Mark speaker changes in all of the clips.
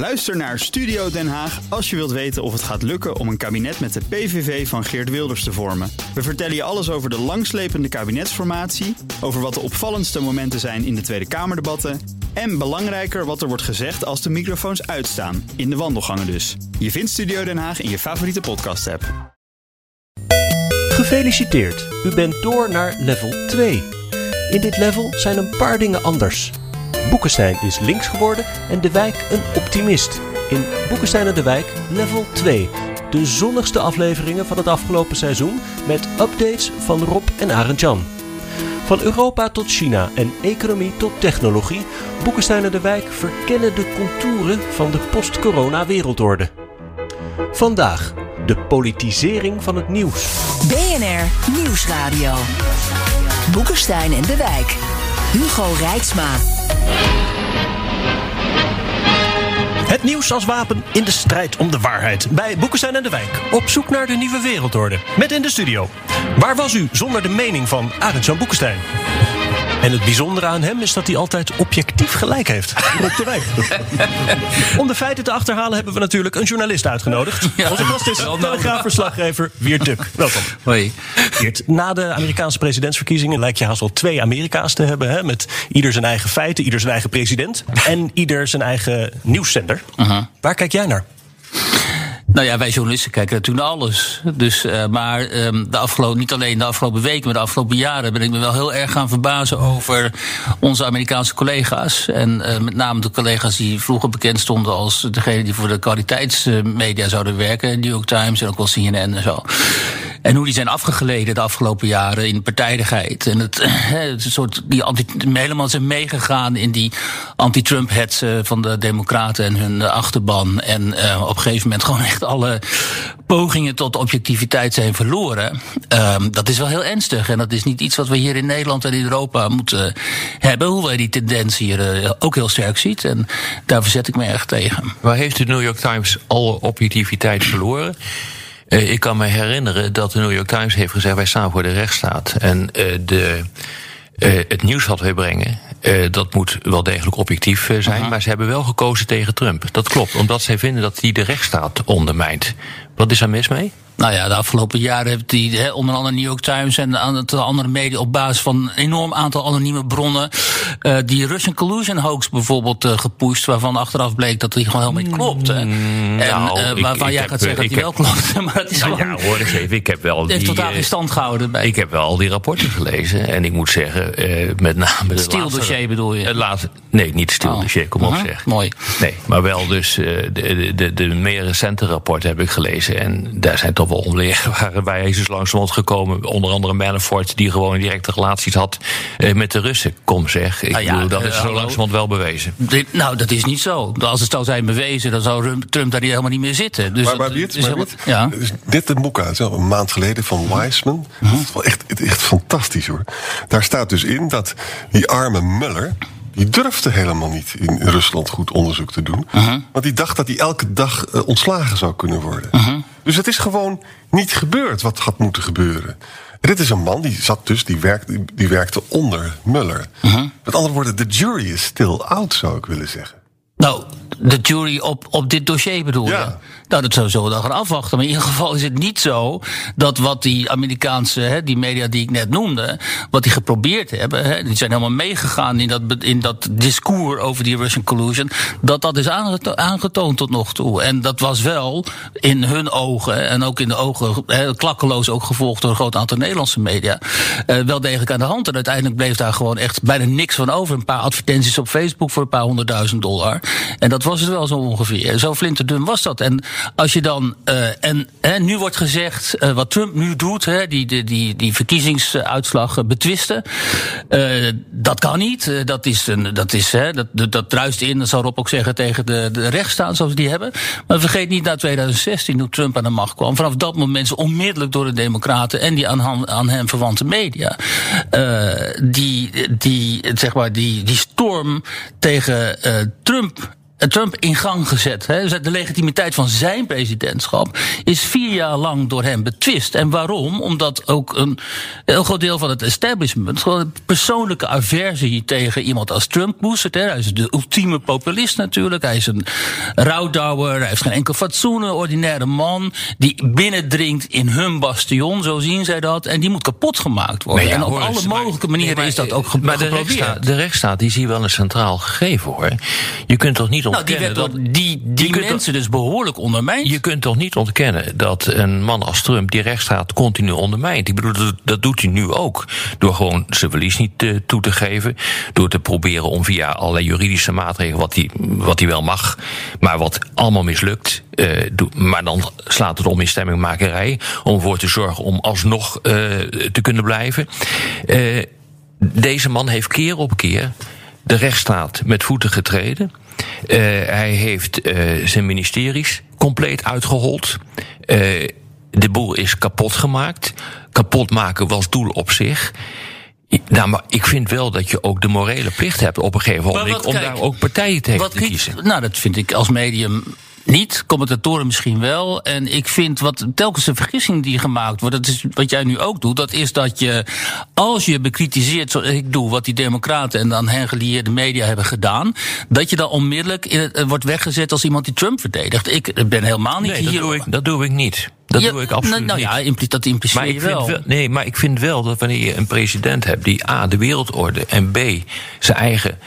Speaker 1: Luister naar Studio Den Haag als je wilt weten of het gaat lukken om een kabinet met de PVV van Geert Wilders te vormen. We vertellen je alles over de langslepende kabinetsformatie, over wat de opvallendste momenten zijn in de Tweede Kamerdebatten en belangrijker wat er wordt gezegd als de microfoons uitstaan, in de wandelgangen dus. Je vindt Studio Den Haag in je favoriete podcast-app.
Speaker 2: Gefeliciteerd, u bent door naar level 2. In dit level zijn een paar dingen anders. Boekenstein is links geworden en de wijk een optimist. In Boekenstein en de wijk level 2. De zonnigste afleveringen van het afgelopen seizoen met updates van Rob en Arend Jan. Van Europa tot China en economie tot technologie, Boekenstein en de wijk verkennen de contouren van de post-corona wereldorde. Vandaag de politisering van het nieuws.
Speaker 3: BNR Nieuwsradio. Boekenstein en de Wijk. Hugo Rijksma.
Speaker 2: Het nieuws als wapen in de strijd om de waarheid. Bij Boekenstein en de Wijk. Op zoek naar de nieuwe wereldorde. Met in de studio. Waar was u zonder de mening van Arend Jan Boekenstein? En het bijzondere aan hem is dat hij altijd objectief gelijk heeft. Rob de Wijk. Om de feiten te achterhalen hebben we natuurlijk een journalist uitgenodigd. Onze gast is telegraafverslaggever Wiert Duk. Welkom.
Speaker 4: Hoi.
Speaker 2: Wiert, na de Amerikaanse presidentsverkiezingen lijkt je haast wel twee Amerika's te hebben. Hè? Met ieder zijn eigen feiten, ieder zijn eigen president. En ieder zijn eigen nieuwszender. Waar kijk jij naar?
Speaker 4: Nou ja, wij journalisten kijken natuurlijk naar alles. Dus, uh, maar um, de afgelopen, niet alleen de afgelopen weken, maar de afgelopen jaren ben ik me wel heel erg gaan verbazen over onze Amerikaanse collega's. En uh, met name de collega's die vroeger bekend stonden als degene die voor de kwaliteitsmedia zouden werken, New York Times en ook wel CNN en zo. En hoe die zijn afgegleden de afgelopen jaren in partijdigheid. En het, het soort die anti, helemaal zijn meegegaan in die anti-Trump-hetsen van de Democraten en hun achterban. En uh, op een gegeven moment gewoon echt alle pogingen tot objectiviteit zijn verloren. Um, dat is wel heel ernstig. En dat is niet iets wat we hier in Nederland en in Europa moeten hebben. Hoewel je die tendens hier ook heel sterk ziet. En daar verzet ik me erg tegen.
Speaker 5: Waar heeft de New York Times alle objectiviteit verloren? Uh, ik kan me herinneren dat de New York Times heeft gezegd: wij staan voor de rechtsstaat. En uh, de, uh, het nieuws wat wij brengen, dat moet wel degelijk objectief zijn. Maar ze hebben wel gekozen tegen Trump. Dat klopt, omdat zij vinden dat hij de rechtsstaat ondermijnt. Wat is daar mis mee?
Speaker 4: Nou ja, de afgelopen jaren heeft hij he, onder andere New York Times en aantal andere media op basis van een enorm aantal anonieme bronnen uh, die Russian collusion hoax bijvoorbeeld uh, gepusht, waarvan achteraf bleek dat hij gewoon helemaal niet klopte.
Speaker 5: Mm,
Speaker 4: en
Speaker 5: nou,
Speaker 4: uh, waarvan
Speaker 5: ik,
Speaker 4: jij
Speaker 5: ik
Speaker 4: gaat
Speaker 5: heb,
Speaker 4: zeggen dat hij wel klopte. Maar is
Speaker 5: nou
Speaker 4: gewoon,
Speaker 5: ja, hoor eens even. Ik heb wel
Speaker 4: heeft
Speaker 5: die,
Speaker 4: totaal geen stand gehouden. Bij.
Speaker 5: Ik heb wel al die rapporten gelezen. En ik moet zeggen, met name.
Speaker 4: Het stildossier bedoel je?
Speaker 5: Het laatste, nee, niet het stildossier, kom op zeg.
Speaker 4: Mooi.
Speaker 5: Nee, maar wel dus de, de, de, de meer recente rapporten heb ik gelezen. En daar zijn toch wel onleerbare bij is dus langzamerhand gekomen. Onder andere Manafort, die gewoon directe relaties had uh, met de Russen. Kom zeg, ik
Speaker 4: ja,
Speaker 5: bedoel, dat is
Speaker 4: eh,
Speaker 5: zo langzamerhand wel bewezen.
Speaker 4: Dit- nou, dat is niet zo. Als het zou zijn bewezen, dan zou Rum- Trump daar helemaal niet meer zitten. Dus
Speaker 6: maar maar
Speaker 4: het is
Speaker 6: maar
Speaker 4: ja.
Speaker 6: is net een boek uit, zo, een maand geleden van Wiseman. Dat is wel echt, echt fantastisch hoor. Daar staat dus in dat die arme Muller. Die durfde helemaal niet in Rusland goed onderzoek te doen. Want die dacht dat hij elke dag eh, ontslagen zou kunnen worden. Dus het is gewoon niet gebeurd wat had moeten gebeuren. En dit is een man die zat dus, die, werkt, die, werkte onder Muller. Met andere woorden, de jury is still out, zou ik willen zeggen.
Speaker 4: Nou, de jury op, op dit dossier bedoel je?
Speaker 6: Ja.
Speaker 4: Nou, dat we dan gaan afwachten. Maar in ieder geval is het niet zo dat wat die Amerikaanse, hè, die media die ik net noemde, wat die geprobeerd hebben, hè, die zijn helemaal meegegaan in dat, in dat discours over die Russian collusion, dat dat is aangeto- aangetoond tot nog toe. En dat was wel in hun ogen en ook in de ogen, hè, klakkeloos ook gevolgd door een groot aantal Nederlandse media, eh, wel degelijk aan de hand. En uiteindelijk bleef daar gewoon echt bijna niks van over. Een paar advertenties op Facebook voor een paar honderdduizend dollar. En dat was het wel zo ongeveer. Zo flinterdun was dat. En als je dan. eh, en hè, nu wordt gezegd. eh, wat Trump nu doet. Hè, die, die, die, die verkiezingsuitslag eh, betwisten. dat kan niet. Dat is. Een, dat, is hè, dat, dat, druist in. Dat zal Rob ook zeggen. tegen de, de rechtsstaat zoals die hebben. Maar vergeet niet na 2016. toen Trump aan de macht kwam. Vanaf dat moment onmiddellijk door de Democraten. en die aan, aan hem verwante media. die, die, zeg maar, die, die storm tegen Trump Trump in gang gezet. Hè. Dus de legitimiteit van zijn presidentschap is vier jaar lang door hem betwist. En waarom? Omdat ook een heel groot deel van het establishment gewoon een persoonlijke aversie tegen iemand als Trump koestert. Hij is de ultieme populist natuurlijk. Hij is een rouwdouwer. Hij heeft geen enkel fatsoen, een ordinaire man die binnendringt in hun bastion, zo zien zij dat. En die moet kapot gemaakt worden.
Speaker 5: Ja,
Speaker 4: en op
Speaker 5: hoor
Speaker 4: alle mogelijke manieren
Speaker 5: nee, maar-
Speaker 4: is dat ook ge-
Speaker 5: Maar de
Speaker 4: geprobeerd.
Speaker 5: rechtsstaat, de rechtsstaat die is hier wel een centraal gegeven hoor. Je kunt toch niet
Speaker 4: nou, die, door die, die mensen dus behoorlijk ondermijnd.
Speaker 5: Je kunt toch niet ontkennen dat een man als Trump die rechtsstaat continu ondermijnt. Ik bedoel, dat, dat doet hij nu ook. Door gewoon zijn verlies niet eh, toe te geven. Door te proberen om via allerlei juridische maatregelen, wat hij, wat hij wel mag, maar wat allemaal mislukt. eh, maar dan slaat het om in stemmingmakerij. Om ervoor te zorgen om alsnog eh, te kunnen blijven. Deze man heeft keer op keer de rechtsstaat met voeten getreden. Eh, hij heeft eh, zijn ministeries compleet uitgehold. Eh, de boel is kapot gemaakt. Kapot maken was doel op zich. Nou, maar ik vind wel dat je ook de morele plicht hebt op een gegeven moment om
Speaker 4: kijk,
Speaker 5: daar ook partijen tegen
Speaker 4: wat
Speaker 5: te kiezen.
Speaker 4: Nou, dat vind ik als medium niet. Commentatoren misschien wel. En ik vind wat telkens een vergissing die gemaakt wordt, dat is wat jij nu ook doet, dat is dat je, als je bekritiseert, zoals ik doe, wat die democraten en dan hen gelieerde media hebben gedaan, dat je dan onmiddellijk in eh, wordt weggezet als iemand die Trump verdedigt. Ik ben helemaal niet
Speaker 5: Nee, dat
Speaker 4: hier.
Speaker 5: doe, ik, dat doe ik niet. Dat
Speaker 4: Ja,
Speaker 5: doe ik absoluut
Speaker 4: nou, nou
Speaker 5: niet.
Speaker 4: ja, dat impliceer
Speaker 5: Maar ik,
Speaker 4: wel,
Speaker 5: nee, maar ik vind wel dat wanneer je een president hebt die A, de wereldorde en B, zijn eigen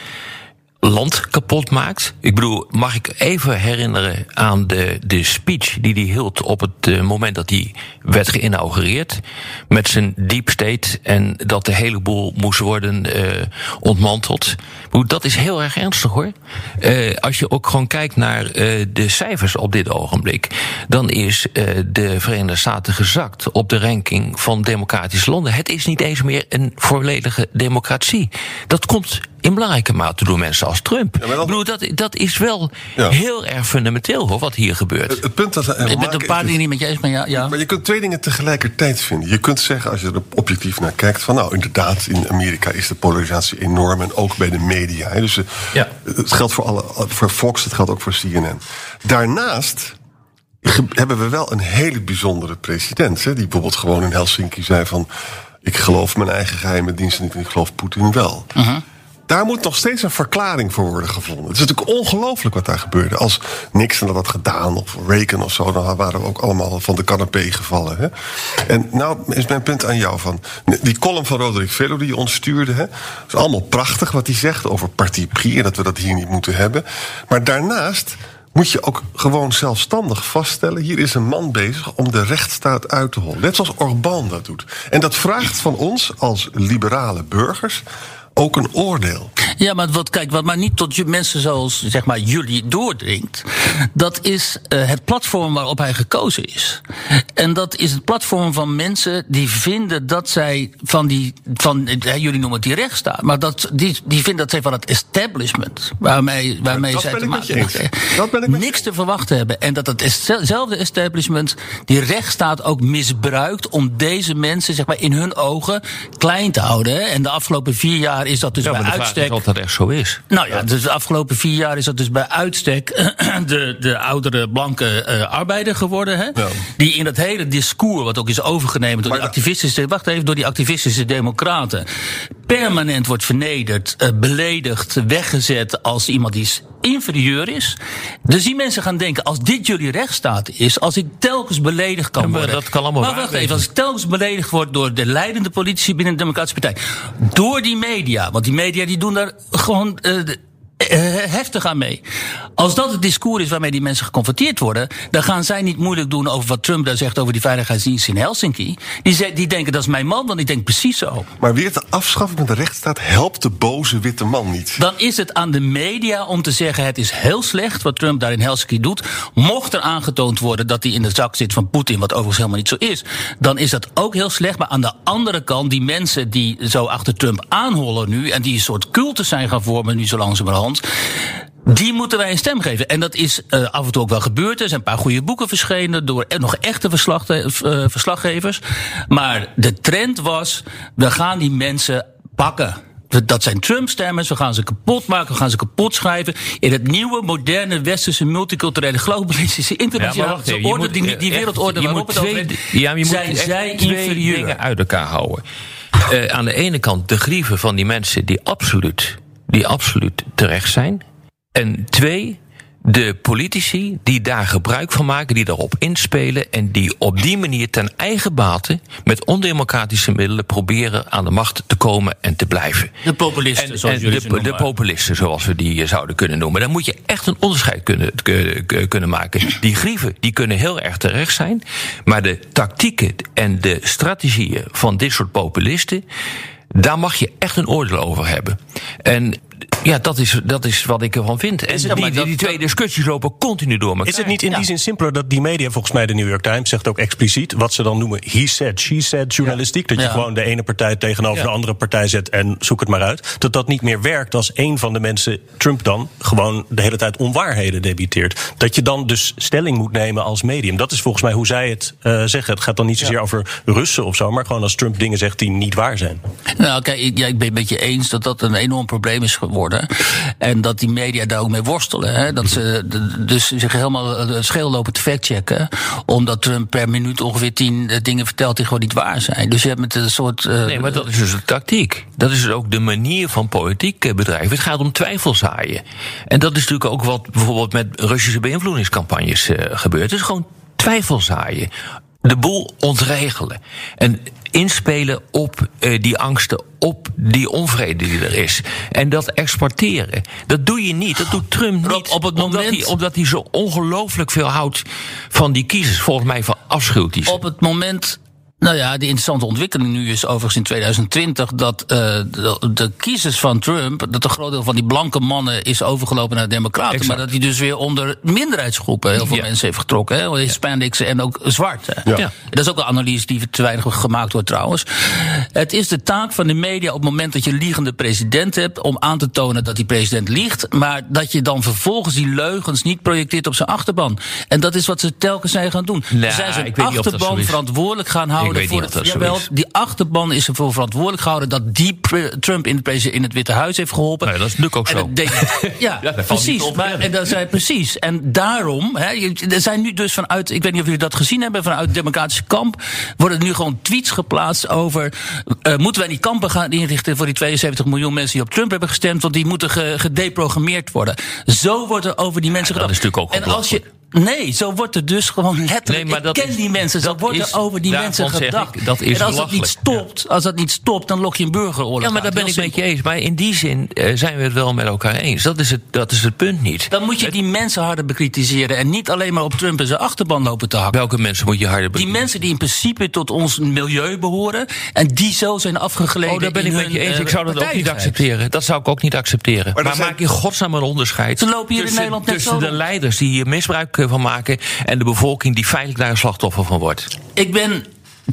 Speaker 5: land kapot maakt. Ik bedoel, mag ik even herinneren aan de, de speech die hij hield op het eh, moment dat hij werd geïnaugureerd. Met zijn deep state en dat de hele boel moest worden eh, ontmanteld. Bedoel, Dat is heel erg ernstig hoor. Eh, als je ook gewoon kijkt naar de cijfers op dit ogenblik, dan is de Verenigde Staten gezakt op de ranking van democratische landen. Het is niet eens meer een volledige democratie. Dat komt in belangrijke mate door mensen als Trump.
Speaker 6: dan-
Speaker 5: Ik bedoel, dat, dat is wel
Speaker 6: Ja.
Speaker 5: heel erg fundamenteel hoor, wat hier gebeurt.
Speaker 6: Het, het punt dat we
Speaker 4: ik ben een paar dingen niet met je eens, maar ja. ja.
Speaker 6: Maar je kunt twee dingen tegelijkertijd vinden. Je kunt zeggen, als je er objectief naar kijkt... van nou, inderdaad, in Amerika is de polarisatie enorm... en ook bij de media. hè. Dus eh,
Speaker 5: Ja.
Speaker 6: het geldt voor, alle, voor Fox, het geldt ook voor CNN. Daarnaast hebben we wel een hele bijzondere president... Hè, die bijvoorbeeld gewoon in Helsinki zei van... ik geloof mijn eigen geheime diensten niet en ik geloof Poetin wel. Daar moet nog steeds een verklaring voor worden gevonden. Het is natuurlijk ongelooflijk wat daar gebeurde. Als Nixon dat had gedaan, of Reagan of zo... dan waren we ook allemaal van de canapé gevallen. Hè? En nou is mijn punt aan jou van... die column van Roderick Velo die je ons stuurde... Hè, is allemaal prachtig wat hij zegt over parti pris... en dat we dat hier niet moeten hebben. Maar daarnaast moet je ook gewoon zelfstandig vaststellen... hier is een man bezig om de rechtsstaat uit te hollen. Net zoals Orbán dat doet. En dat vraagt van ons als liberale burgers ook een oordeel.
Speaker 4: Ja, maar wat, kijk, wat maar niet tot je mensen zoals zeg maar, jullie doordringt. Dat is eh, het platform waarop hij gekozen is. En dat is het platform van mensen die vinden dat zij van die. Van, jullie noemen het die rechtsstaat. Maar dat, die, die vinden dat zij van het establishment. Waarmee, waarmee zij te maken.
Speaker 6: Dat ben ik
Speaker 4: niks te verwachten hebben. En dat hetzelfde establishment die rechtsstaat ook misbruikt. om deze mensen zeg maar, in hun ogen klein te houden. hè. En de afgelopen vier jaar is dat dus
Speaker 5: Ja,
Speaker 4: bij uitstek.
Speaker 5: Of dat echt zo is.
Speaker 4: Nou ja, dus de afgelopen vier jaar is dat dus bij uitstek de, de oudere blanke eh, arbeider geworden. Hè?
Speaker 6: Ja.
Speaker 4: Die in dat hele discours, wat ook is overgenomen door
Speaker 6: Maar
Speaker 4: die activistische, wacht even, door die activistische democraten, permanent wordt vernederd, eh, beledigd, weggezet als iemand die is inferieur is. Dus die mensen gaan denken, als dit jullie rechtsstaat is, als ik telkens beledigd kan
Speaker 5: Ja, maar
Speaker 4: worden.
Speaker 5: dat kan allemaal
Speaker 4: maar wacht even, als ik telkens beledigd word door de leidende politici binnen de Democratische Partij. Door die media. Want die media die doen daar gewoon eh, de- eh, heftig aan mee. Als dat het discours is waarmee die mensen geconfronteerd worden, dan gaan zij niet moeilijk doen over wat Trump daar zegt over die veiligheidsdienst in Helsinki. Die, ze- die denken dat is mijn man, want die denkt precies zo.
Speaker 6: Maar weer te afschaffen met de rechtsstaat helpt de boze witte man niet.
Speaker 4: Dan is het aan de media om te zeggen: het is heel slecht wat Trump daar in Helsinki doet. Mocht er aangetoond worden dat hij in de zak zit van Poetin, wat overigens helemaal niet zo is, dan is dat ook heel slecht. Maar aan de andere kant, die mensen die zo achter Trump aanhollen nu en die een soort cultus zijn gaan vormen nu zo langzamerhand. Die moeten wij een stem geven. En dat is eh, af en toe ook wel gebeurd. Er zijn een paar goede boeken verschenen door e- nog echte verslag, eh, verslaggevers. Maar de trend was: we gaan die mensen pakken. dat zijn Trump-stemmers, we gaan ze kapot maken, we gaan ze kapot schrijven. In het nieuwe, moderne, westerse, multiculturele, globalistische, internationale
Speaker 5: Ja, even,
Speaker 4: orde,
Speaker 5: moet,
Speaker 4: die, die wereldorde waarop
Speaker 5: moet
Speaker 4: het
Speaker 5: twee- ja, maar je moet
Speaker 4: zijn
Speaker 5: echt
Speaker 4: zij
Speaker 5: twee
Speaker 4: inferieur.
Speaker 5: dingen uit elkaar houden. Eh, aan de ene kant de grieven van die mensen die absoluut, die absoluut terecht zijn. En twee, de politici die daar gebruik van maken, die daarop inspelen en die op die manier ten eigen bate met ondemocratische middelen proberen aan de macht te komen en te blijven.
Speaker 4: De populisten,
Speaker 5: En,
Speaker 4: zoals
Speaker 5: en
Speaker 4: jullie
Speaker 5: de,
Speaker 4: ze
Speaker 5: de populisten, zoals we die eh, zouden kunnen noemen. Dan moet je echt een onderscheid kunnen, kunnen maken. Die grieven die kunnen heel erg terecht zijn. Maar de tactieken en de strategieën van dit soort populisten. Daar mag je echt een oordeel over hebben. En ja, dat is, dat is wat ik ervan vind. En die, die,
Speaker 2: dat-
Speaker 5: die twee discussies lopen continu door elkaar.
Speaker 2: Is het niet in die zin simpeler dat die media, volgens mij de New York Times zegt ook expliciet, wat ze dan noemen he said, she said journalistiek, dat je
Speaker 4: Ja.
Speaker 2: gewoon de ene partij tegenover
Speaker 5: Ja.
Speaker 2: de andere partij zet en zoek het maar uit, dat dat niet meer werkt als een van de mensen, Trump dan, gewoon de hele tijd onwaarheden debiteert. Dat je dan dus stelling moet nemen als medium. Dat is volgens mij hoe zij het eh, zeggen. Het gaat dan niet zozeer over Russen of zo, maar gewoon als Trump dingen zegt die niet waar zijn.
Speaker 4: Nou, kijk, ik, ja, ik ben het met je eens dat dat een enorm probleem is geworden. En dat die media daar ook mee worstelen. Hè? Dat ze dus zich helemaal eh, scheel lopen te factchecken. Omdat Trump per minuut ongeveer tien eh, dingen vertelt die gewoon niet waar zijn. Dus je hebt met een soort. eh,
Speaker 5: Nee, maar dat is dus de tactiek. Dat is dus ook de manier van politiek bedrijven. Het gaat om twijfelzaaien. En dat is natuurlijk ook wat bijvoorbeeld met Russische beïnvloedingscampagnes gebeurt. Het is gewoon twijfelzaaien. De boel ontregelen. En inspelen op eh, die angsten, op die onvrede die er is. En dat exporteren. Dat doe je niet. Dat doet Trump niet.
Speaker 4: op het
Speaker 5: omdat,
Speaker 4: moment-
Speaker 5: hij, omdat hij zo ongelooflijk veel houdt van die kiezers. Volgens mij verafschuwt hij ze.
Speaker 4: Op het moment. Nou ja, de interessante ontwikkeling nu is overigens in 2020 dat eh, de, de kiezers van Trump, dat een groot deel van die blanke mannen is overgelopen naar de Democraten,
Speaker 5: Exact.
Speaker 4: maar dat hij dus weer onder minderheidsgroepen heel veel
Speaker 5: Ja.
Speaker 4: mensen heeft getrokken, hè, Hispanics en ook zwarte.
Speaker 5: Ja.
Speaker 4: Dat is ook een analyse die te weinig gemaakt wordt trouwens. Het is de taak van de media op het moment dat je een liegende president hebt om aan te tonen dat die president liegt, maar dat je dan vervolgens die leugens niet projecteert op zijn achterban. En dat is wat ze telkens zijn gaan doen.
Speaker 5: Nou,
Speaker 4: Ze zijn zijn
Speaker 5: ik weet niet of dat zo
Speaker 4: achterban
Speaker 5: is.
Speaker 4: verantwoordelijk gaan houden
Speaker 5: Ik weet
Speaker 4: voor
Speaker 5: niet of dat zo
Speaker 4: jawel, die achterban is ervoor verantwoordelijk gehouden dat die Trump in, de presi- in het Witte Huis heeft geholpen.
Speaker 5: Ja, dat is natuurlijk ook zo.
Speaker 4: het deed- ja, precies. Maar, en dat zei precies. En daarom, hè, er zijn nu dus vanuit, ik weet niet of jullie dat gezien hebben, vanuit het Democratische kamp worden nu gewoon tweets geplaatst over eh, moeten wij die kampen gaan inrichten voor die 72 miljoen mensen die op Trump hebben gestemd, want die moeten ge- gedeprogrammeerd worden. Zo wordt er over die mensen
Speaker 5: Ja, dat
Speaker 4: gedacht.
Speaker 5: is natuurlijk ook
Speaker 4: En als je Nee, zo wordt er dus gewoon letterlijk.
Speaker 5: Nee, maar
Speaker 4: ik
Speaker 5: dat
Speaker 4: ken
Speaker 5: is-
Speaker 4: die mensen, zo
Speaker 5: dat
Speaker 4: wordt er over die mensen gedacht.
Speaker 5: ik, dat is
Speaker 4: en als dat niet stopt, als dat niet stopt, dan lok je een burgeroorlog.
Speaker 5: Ja, maar daar ben ik met je eens. Maar in die zin eh, zijn we het wel met elkaar eens. Dat is het, dat is het punt niet.
Speaker 4: Dan moet je die mensen harder bekritiseren en niet alleen maar op Trump en zijn achterban lopen te hakken.
Speaker 5: Welke mensen moet je harder
Speaker 4: Die
Speaker 5: bekijken?
Speaker 4: mensen die in principe tot ons milieu behoren en die zo zijn afgegleden.
Speaker 5: Oh, daar ben ik
Speaker 4: in
Speaker 5: met je eens.
Speaker 4: eh,
Speaker 5: Ik zou dat ook niet accepteren. Dat zou ik ook niet accepteren. Maar,
Speaker 6: zijn-
Speaker 5: maak in godsnaam een onderscheid.
Speaker 4: Ze lopen hier in
Speaker 5: tussen,
Speaker 4: Nederland net
Speaker 5: tussen
Speaker 4: zo
Speaker 5: de leiders die hier misbruik van maken en de bevolking die feitelijk daar een slachtoffer van wordt.
Speaker 4: Ik ben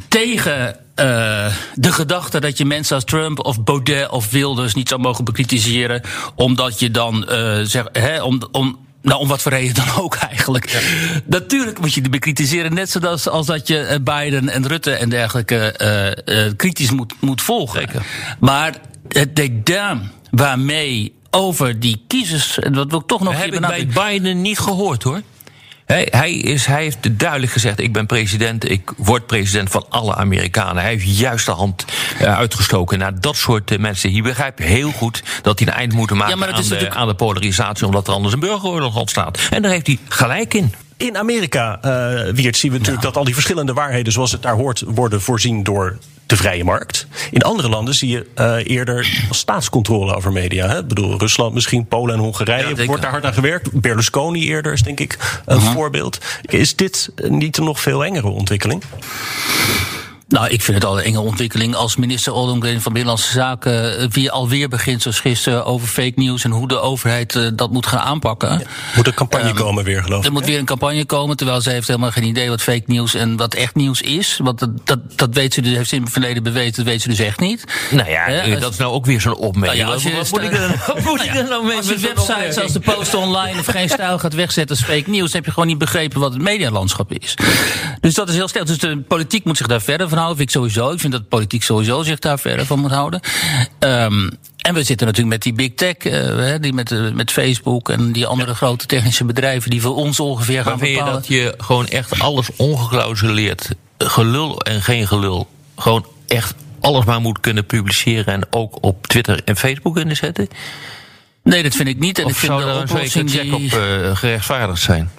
Speaker 4: tegen eh, de gedachte dat je mensen als Trump of Baudet of Wilders niet zou mogen bekritiseren. Omdat je dan eh zeg, hè, om. om nou, om wat voor reden dan ook eigenlijk. Natuurlijk moet je die bekritiseren. Net zoals als dat je eh, Biden en Rutte en dergelijke eh, eh, kritisch moet, moet volgen.
Speaker 5: Zeker.
Speaker 4: Maar het dédain waarmee over die kiezers. en Dat wil ik toch nog
Speaker 5: Dat
Speaker 4: even
Speaker 5: heb ik bij. Biden niet gehoord hoor. Hij, hij, is, hij heeft duidelijk gezegd: ik ben president, ik word president van alle Amerikanen. Hij heeft juist de hand eh, uitgestoken naar dat soort eh, mensen. Je begrijpt heel goed dat hij een eind moet maken
Speaker 4: Ja,
Speaker 5: aan,
Speaker 4: is
Speaker 5: de,
Speaker 4: natuurlijk-
Speaker 5: aan de polarisatie, omdat er anders een burgeroorlog ontstaat. En daar heeft hij gelijk in.
Speaker 2: In Amerika, eh Wiert, zien we natuurlijk dat al die verschillende waarheden zoals het daar hoort worden voorzien door de vrije markt. In andere landen zie je eh, eerder staatscontrole over media. Hè? Ik bedoel, Rusland misschien, Polen en Hongarije.
Speaker 5: Ja,
Speaker 2: wordt daar hard aan gewerkt. Berlusconi eerder is denk ik een voorbeeld. Is dit niet een nog veel engere ontwikkeling?
Speaker 4: Nou, ik vind het al een enge ontwikkeling als minister Ollongren van Binnenlandse Zaken eh, weer alweer begint zoals gisteren over fake news en hoe de overheid eh, dat moet gaan aanpakken.
Speaker 2: Moet een campagne komen weer, geloof ik.
Speaker 4: Er moet weer een campagne komen, terwijl ze heeft helemaal geen idee wat fake nieuws en wat echt nieuws is. Want dat, dat, dat weet ze dus, heeft ze in het verleden bewezen, dat weet ze dus echt niet.
Speaker 5: Nou ja, eh,
Speaker 4: als-
Speaker 5: dat is nou ook weer zo'n opmerking.
Speaker 4: Nou ja, als je-
Speaker 5: wat, moet ik er, er nou mee
Speaker 4: Als je websites als de Post Online of geen stijl gaat wegzetten als fake nieuws, heb je gewoon niet begrepen wat het medialandschap is. Dus dat is heel sterk. Dus de politiek moet zich daar verder van houden. Vind ik sowieso. Ik vind dat politiek sowieso zich daar verder van moet houden. Um, en we zitten natuurlijk met die big tech, uh, die met, uh, met Facebook en die andere grote technische bedrijven die voor ons ongeveer gaan
Speaker 5: maar
Speaker 4: bepalen.
Speaker 5: dat je gewoon echt alles ongeklausuleerd, gelul en geen gelul, gewoon echt alles maar moet kunnen publiceren en ook op Twitter en Facebook kunnen zetten?
Speaker 4: Nee, dat vind ik niet. En
Speaker 5: of
Speaker 4: ik vind
Speaker 5: zou
Speaker 4: de
Speaker 5: er een check
Speaker 4: die...
Speaker 5: op uh, gerechtvaardigd zijn?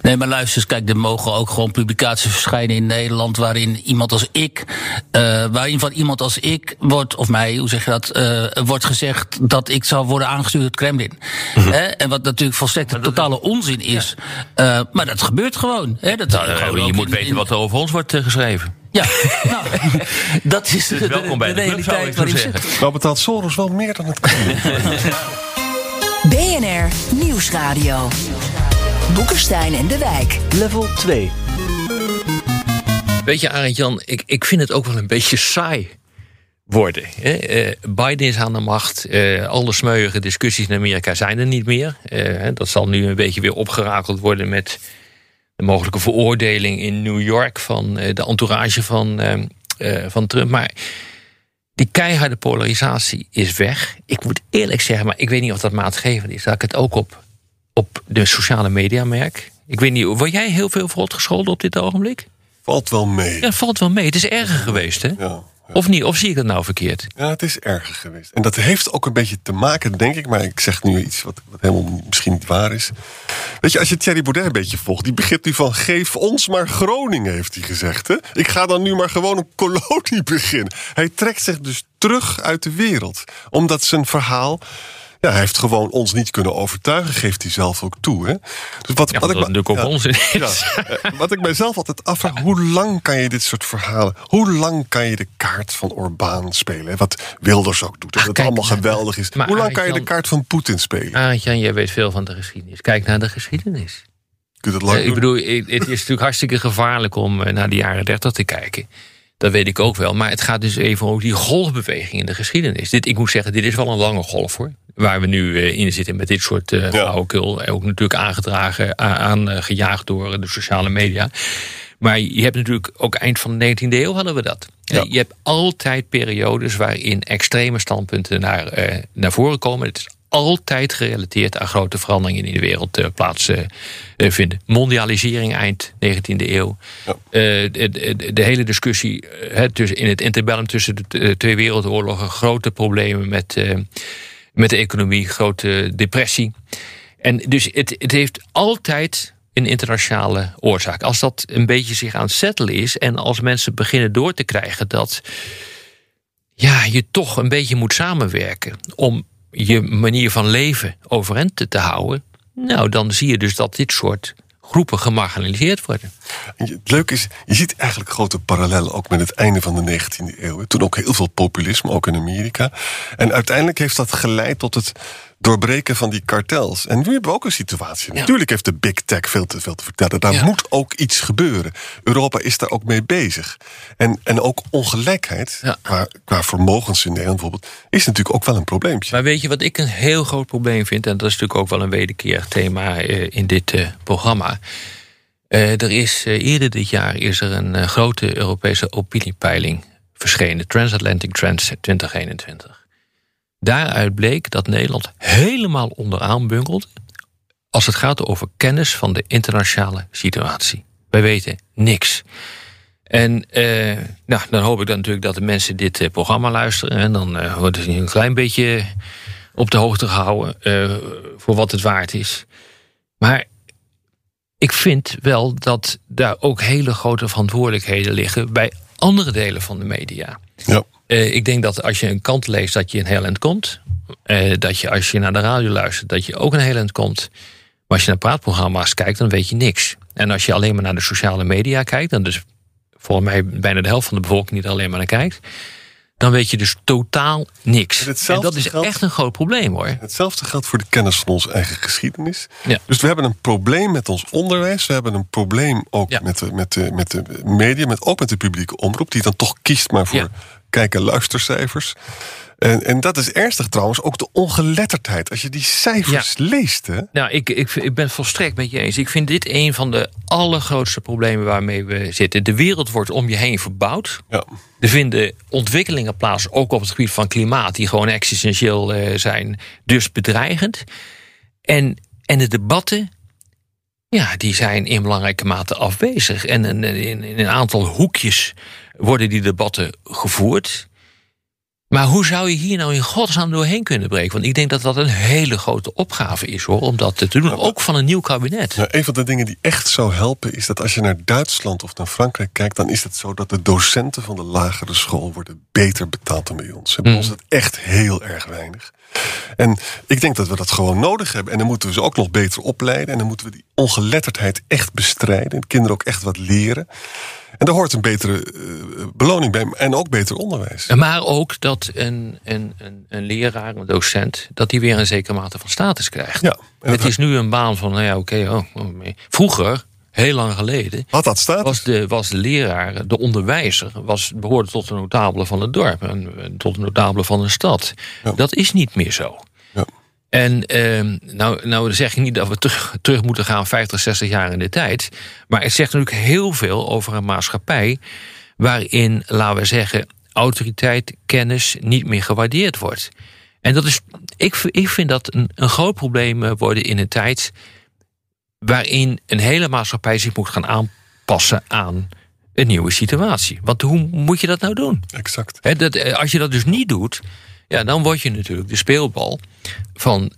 Speaker 4: Nee, maar luister eens, kijk, er mogen ook gewoon publicaties verschijnen in Nederland waarin iemand als ik, uh, waarin van iemand als ik wordt, of mij, hoe zeg je dat, uh, wordt gezegd dat ik zou worden aangestuurd door het Kremlin. Mm -hmm. En wat natuurlijk volstrekt een totale onzin is. Ja. Uh, maar dat gebeurt gewoon. Hè? Dat
Speaker 5: nou, gewoon je moet in, weten in... wat er over ons wordt geschreven.
Speaker 4: Ja, nou, dat is
Speaker 5: dus
Speaker 4: de,
Speaker 5: welkom bij
Speaker 4: de,
Speaker 5: de,
Speaker 4: realiteit waarin zitten.
Speaker 6: Nou betaalt Soros wel meer dan het Kremlin.
Speaker 3: BNR Nieuwsradio. Boekenstein en de Wijk.
Speaker 2: Level 2.
Speaker 5: Weet je, Arend Jan, ik, ik vind het ook wel een beetje saai worden. Hè? Uh, Biden is aan de macht. Uh, alle smeuïge discussies in Amerika zijn er niet meer. Uh, dat zal nu een beetje weer opgerakeld worden met de mogelijke veroordeling in New York van de entourage van, van Trump. Maar die keiharde polarisatie is weg. Ik moet eerlijk zeggen, maar ik weet niet of dat maatgevend is. Dat ik het ook op op de sociale media merk. Ik weet niet, word jij heel veel verrot gescholden op dit ogenblik?
Speaker 6: Valt wel mee.
Speaker 5: Ja, valt wel mee. Het is erger geweest, hè?
Speaker 6: Ja, ja.
Speaker 5: Of niet? Of zie ik dat nou verkeerd?
Speaker 6: Ja, het is erger geweest. En dat heeft ook een beetje te maken, denk ik. Maar ik zeg nu iets wat, wat helemaal misschien niet waar is. Weet je, als je Thierry Baudet een beetje volgt... die begint nu van geef ons maar Groningen, heeft hij gezegd. Hè? Ik ga dan nu maar gewoon een kolonie beginnen. Hij trekt zich dus terug uit de wereld. Omdat zijn verhaal... Ja, hij heeft gewoon ons niet kunnen overtuigen, geeft hij zelf ook toe. Hè?
Speaker 5: Dus wat, ja, wat ik natuurlijk ook
Speaker 6: ja,
Speaker 5: onzin is.
Speaker 6: Ja, wat ik mijzelf altijd afvraag, hoe lang kan je dit soort verhalen... hoe lang kan je de kaart van Orbán spelen? Wat Wilders ook doet, dat
Speaker 5: Ach,
Speaker 6: het
Speaker 5: kijk,
Speaker 6: allemaal geweldig is.
Speaker 5: maar
Speaker 6: Hoe lang kan je de kaart van Poetin spelen?
Speaker 5: Arend Jan, jij weet veel van de geschiedenis. Kijk naar de geschiedenis.
Speaker 6: Kun je dat lang
Speaker 5: Eh, ik bedoel, het is natuurlijk hartstikke gevaarlijk om eh, naar de jaren 30 te kijken. Dat weet ik ook wel. Maar het gaat dus even over die golfbeweging in de geschiedenis. Dit, ik moet zeggen, dit is wel een lange golf hoor. Waar we nu uh, in zitten met dit soort uh, flauwekul. Ook natuurlijk aangedragen, aangejaagd door de sociale media. Maar je hebt natuurlijk ook eind van de 19e eeuw hadden we dat.
Speaker 6: Ja.
Speaker 5: Je hebt altijd periodes waarin extreme standpunten naar, uh, naar voren komen. Het is altijd gerelateerd aan grote veranderingen die in de wereld uh, plaatsvinden. Uh, Mondialisering eind 19e eeuw.
Speaker 6: Ja.
Speaker 5: De, de, de, hele discussie tussen, in het interbellum tussen de twee wereldoorlogen. Grote problemen met, met de economie, grote depressie. En dus het, het heeft altijd een internationale oorzaak. Als dat een beetje zich aan het settelen is en als mensen beginnen door te krijgen dat ja, je toch een beetje moet samenwerken om je manier van leven overeind te houden, nou dan zie je dus dat dit soort groepen gemarginaliseerd worden.
Speaker 6: Het leuke is, je ziet eigenlijk grote parallellen ook met het einde van de 19e eeuw. Toen ook heel veel populisme, ook in Amerika. En uiteindelijk heeft dat geleid tot het doorbreken van die kartels. En nu hebben we ook een situatie. Natuurlijk heeft de big tech veel te veel te vertellen. Daar
Speaker 5: Ja.
Speaker 6: moet ook iets gebeuren. Europa is daar ook mee bezig. En, en ook ongelijkheid,
Speaker 5: Ja.
Speaker 6: qua, qua vermogens in Nederland bijvoorbeeld, is natuurlijk ook wel een probleempje.
Speaker 5: Maar weet je wat ik een heel groot probleem vind? En dat is natuurlijk ook wel een wederkerig thema eh, in dit eh, programma. Eh, er is eerder dit jaar is er een grote Europese opiniepeiling verschenen, Transatlantic Trends 2021. Daaruit bleek dat Nederland helemaal onderaan bungelt als het gaat over kennis van de internationale situatie. Wij weten niks. En eh, nou, dan hoop ik dan natuurlijk dat de mensen dit eh, programma luisteren. En dan eh, worden ze een klein beetje op de hoogte gehouden eh, voor wat het waard is. Maar ik vind wel dat daar ook hele grote verantwoordelijkheden liggen bij andere delen van de media.
Speaker 6: Ja.
Speaker 5: Eh, ik denk dat als je een kant leest, dat je een heel eind komt. Eh, dat je als je naar de radio luistert, dat je ook een heel eind komt. Maar als je naar praatprogramma's kijkt, dan weet je niks. En als je alleen maar naar de sociale media kijkt, dan dus volgens mij bijna de helft van de bevolking er alleen maar naar kijkt, dan weet je dus totaal niks.
Speaker 6: En
Speaker 5: dat is
Speaker 6: geldt-
Speaker 5: echt een groot probleem hoor.
Speaker 6: Hetzelfde geldt voor de kennis van onze eigen geschiedenis.
Speaker 5: Ja.
Speaker 6: Dus we hebben een probleem met ons onderwijs. We hebben een probleem ook
Speaker 5: Ja.
Speaker 6: met, de, met, de, met de media, met, ook met de publieke omroep, die dan toch kiest maar voor
Speaker 5: Ja.
Speaker 6: Kijken luistercijfers. En, en dat is ernstig trouwens, ook de ongeletterdheid. Als je die cijfers leest. Hè?
Speaker 5: Nou, ik, ik, ik ben volstrekt met je eens. Ik vind dit een van de allergrootste problemen waarmee we zitten. De wereld wordt om je heen verbouwd.
Speaker 6: Ja.
Speaker 5: Er vinden ontwikkelingen plaats, ook op het gebied van klimaat, die gewoon existentieel eh, zijn, dus bedreigend. En, en de debatten, ja, die zijn in belangrijke mate afwezig. En in, in, in een aantal hoekjes worden die debatten gevoerd. Maar hoe zou je hier nou in godsnaam doorheen kunnen breken? Want ik denk dat dat een hele grote opgave is hoor, om dat te doen. Ook van een nieuw kabinet.
Speaker 6: Nou, een van de dingen die echt zou helpen is dat als je naar Duitsland of naar Frankrijk kijkt, dan is het zo dat de docenten van de lagere school worden beter betaald dan bij ons. En bij
Speaker 5: Mm.
Speaker 6: ons is het echt heel erg weinig. En ik denk dat we dat gewoon nodig hebben. En dan moeten we ze ook nog beter opleiden. En dan moeten we die ongeletterdheid echt bestrijden. En de kinderen ook echt wat leren. En daar hoort een betere eh, beloning bij. En ook beter onderwijs.
Speaker 5: Maar ook dat een, een, een, een leraar, een docent, dat die weer een zekere mate van status krijgt.
Speaker 6: Ja,
Speaker 5: Het is nu een baan van, nou ja, oké, oh, oh, vroeger, heel lang geleden,
Speaker 6: Had dat status?
Speaker 5: was de, was de leraar, de onderwijzer, was, behoorde tot de notabelen van het dorp en, tot de notabelen van een stad.
Speaker 6: Ja.
Speaker 5: Dat is niet meer zo. En ehm, nou, nou zeg ik niet dat we terug, terug moeten gaan 50, 60 jaar in de tijd. Maar het zegt natuurlijk heel veel over een maatschappij waarin, laten we zeggen, autoriteit, kennis niet meer gewaardeerd wordt. En dat is, ik, ik vind dat een, een groot probleem eh, worden in een tijd waarin een hele maatschappij zich moet gaan aanpassen aan een nieuwe situatie. Want hoe moet je dat nou doen?
Speaker 6: Exact.
Speaker 5: Dat, eh, als je dat dus niet doet, ja, dan word je natuurlijk de speelbal van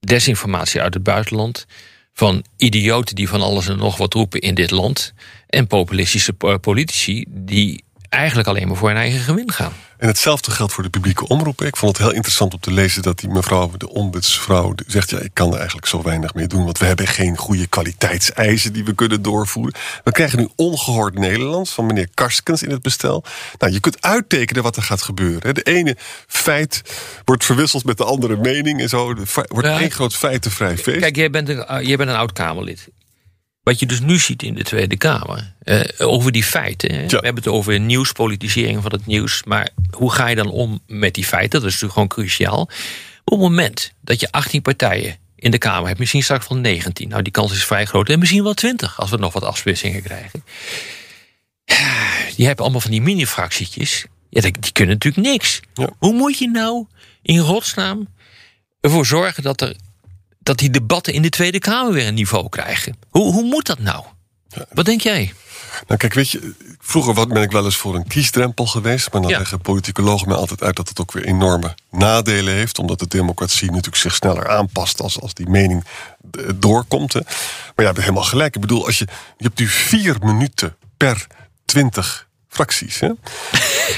Speaker 5: desinformatie uit het buitenland. Van idioten die van alles en nog wat roepen in dit land. En populistische po- politici die eigenlijk alleen maar voor hun eigen gewin gaan.
Speaker 6: En hetzelfde geldt voor de publieke omroepen. Ik vond het heel interessant om te lezen dat die mevrouw, de ombudsvrouw, zegt: Ja, ik kan er eigenlijk zo weinig mee doen, want we hebben geen goede kwaliteitseisen die we kunnen doorvoeren. We krijgen nu ongehoord Nederlands van meneer Karskens in het bestel. Nou, je kunt uittekenen wat er gaat gebeuren. De ene feit wordt verwisseld met de andere mening en zo. Er wordt
Speaker 5: Ja.
Speaker 6: één groot feitenvrij feest.
Speaker 5: Kijk, jij bent een, eh, jij bent een oud Kamerlid. Wat je dus nu ziet in de Tweede Kamer, eh, over die feiten. hè. We hebben het over nieuwspolitisering van het nieuws. Maar hoe ga je dan om met die feiten? Dat is natuurlijk gewoon cruciaal. Op het moment dat je 18 partijen in de Kamer hebt, misschien straks wel 19. Nou, die kans is vrij groot. En misschien wel 20 als we nog wat afsplitsingen krijgen. Je hebt allemaal van die mini-fractietjes. Ja, die die kunnen natuurlijk niks.
Speaker 6: Ja.
Speaker 5: Hoe moet je nou in godsnaam ervoor zorgen dat, er, dat die debatten in de Tweede Kamer weer een niveau krijgen? Hoe, hoe moet dat nou? Wat denk jij?
Speaker 6: Nou, kijk, weet je, vroeger wat ben ik wel eens voor een kiesdrempel geweest. Maar dan
Speaker 5: Ja.
Speaker 6: leggen politicologen mij altijd uit dat het ook weer enorme nadelen heeft. Omdat de democratie natuurlijk zich sneller aanpast als, als die mening eh, doorkomt. Hè. Maar ja, helemaal gelijk. Ik bedoel, als je, je hebt nu vier minuten per twintig fracties. Hè?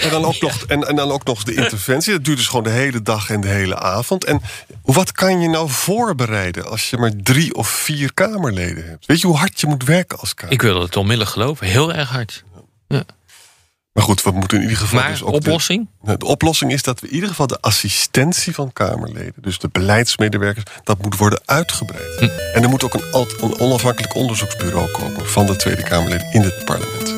Speaker 6: En, dan ook nog, en, en dan ook nog de interventie. Dat duurt dus gewoon de hele dag en de hele avond. En wat kan je nou voorbereiden als je maar drie of vier Kamerleden hebt? Weet je hoe hard je moet werken als Kamer?
Speaker 5: Ik wil het onmiddellijk geloven, heel erg hard.
Speaker 6: Maar goed, we moeten in ieder geval
Speaker 5: Maar
Speaker 6: dus ook...
Speaker 5: oplossing?
Speaker 6: De, de oplossing is dat we in ieder geval de assistentie van Kamerleden... dus de beleidsmedewerkers, dat moet worden uitgebreid.
Speaker 5: Hm.
Speaker 6: En er moet ook een, een onafhankelijk onderzoeksbureau komen... van de Tweede Kamerleden in het parlement.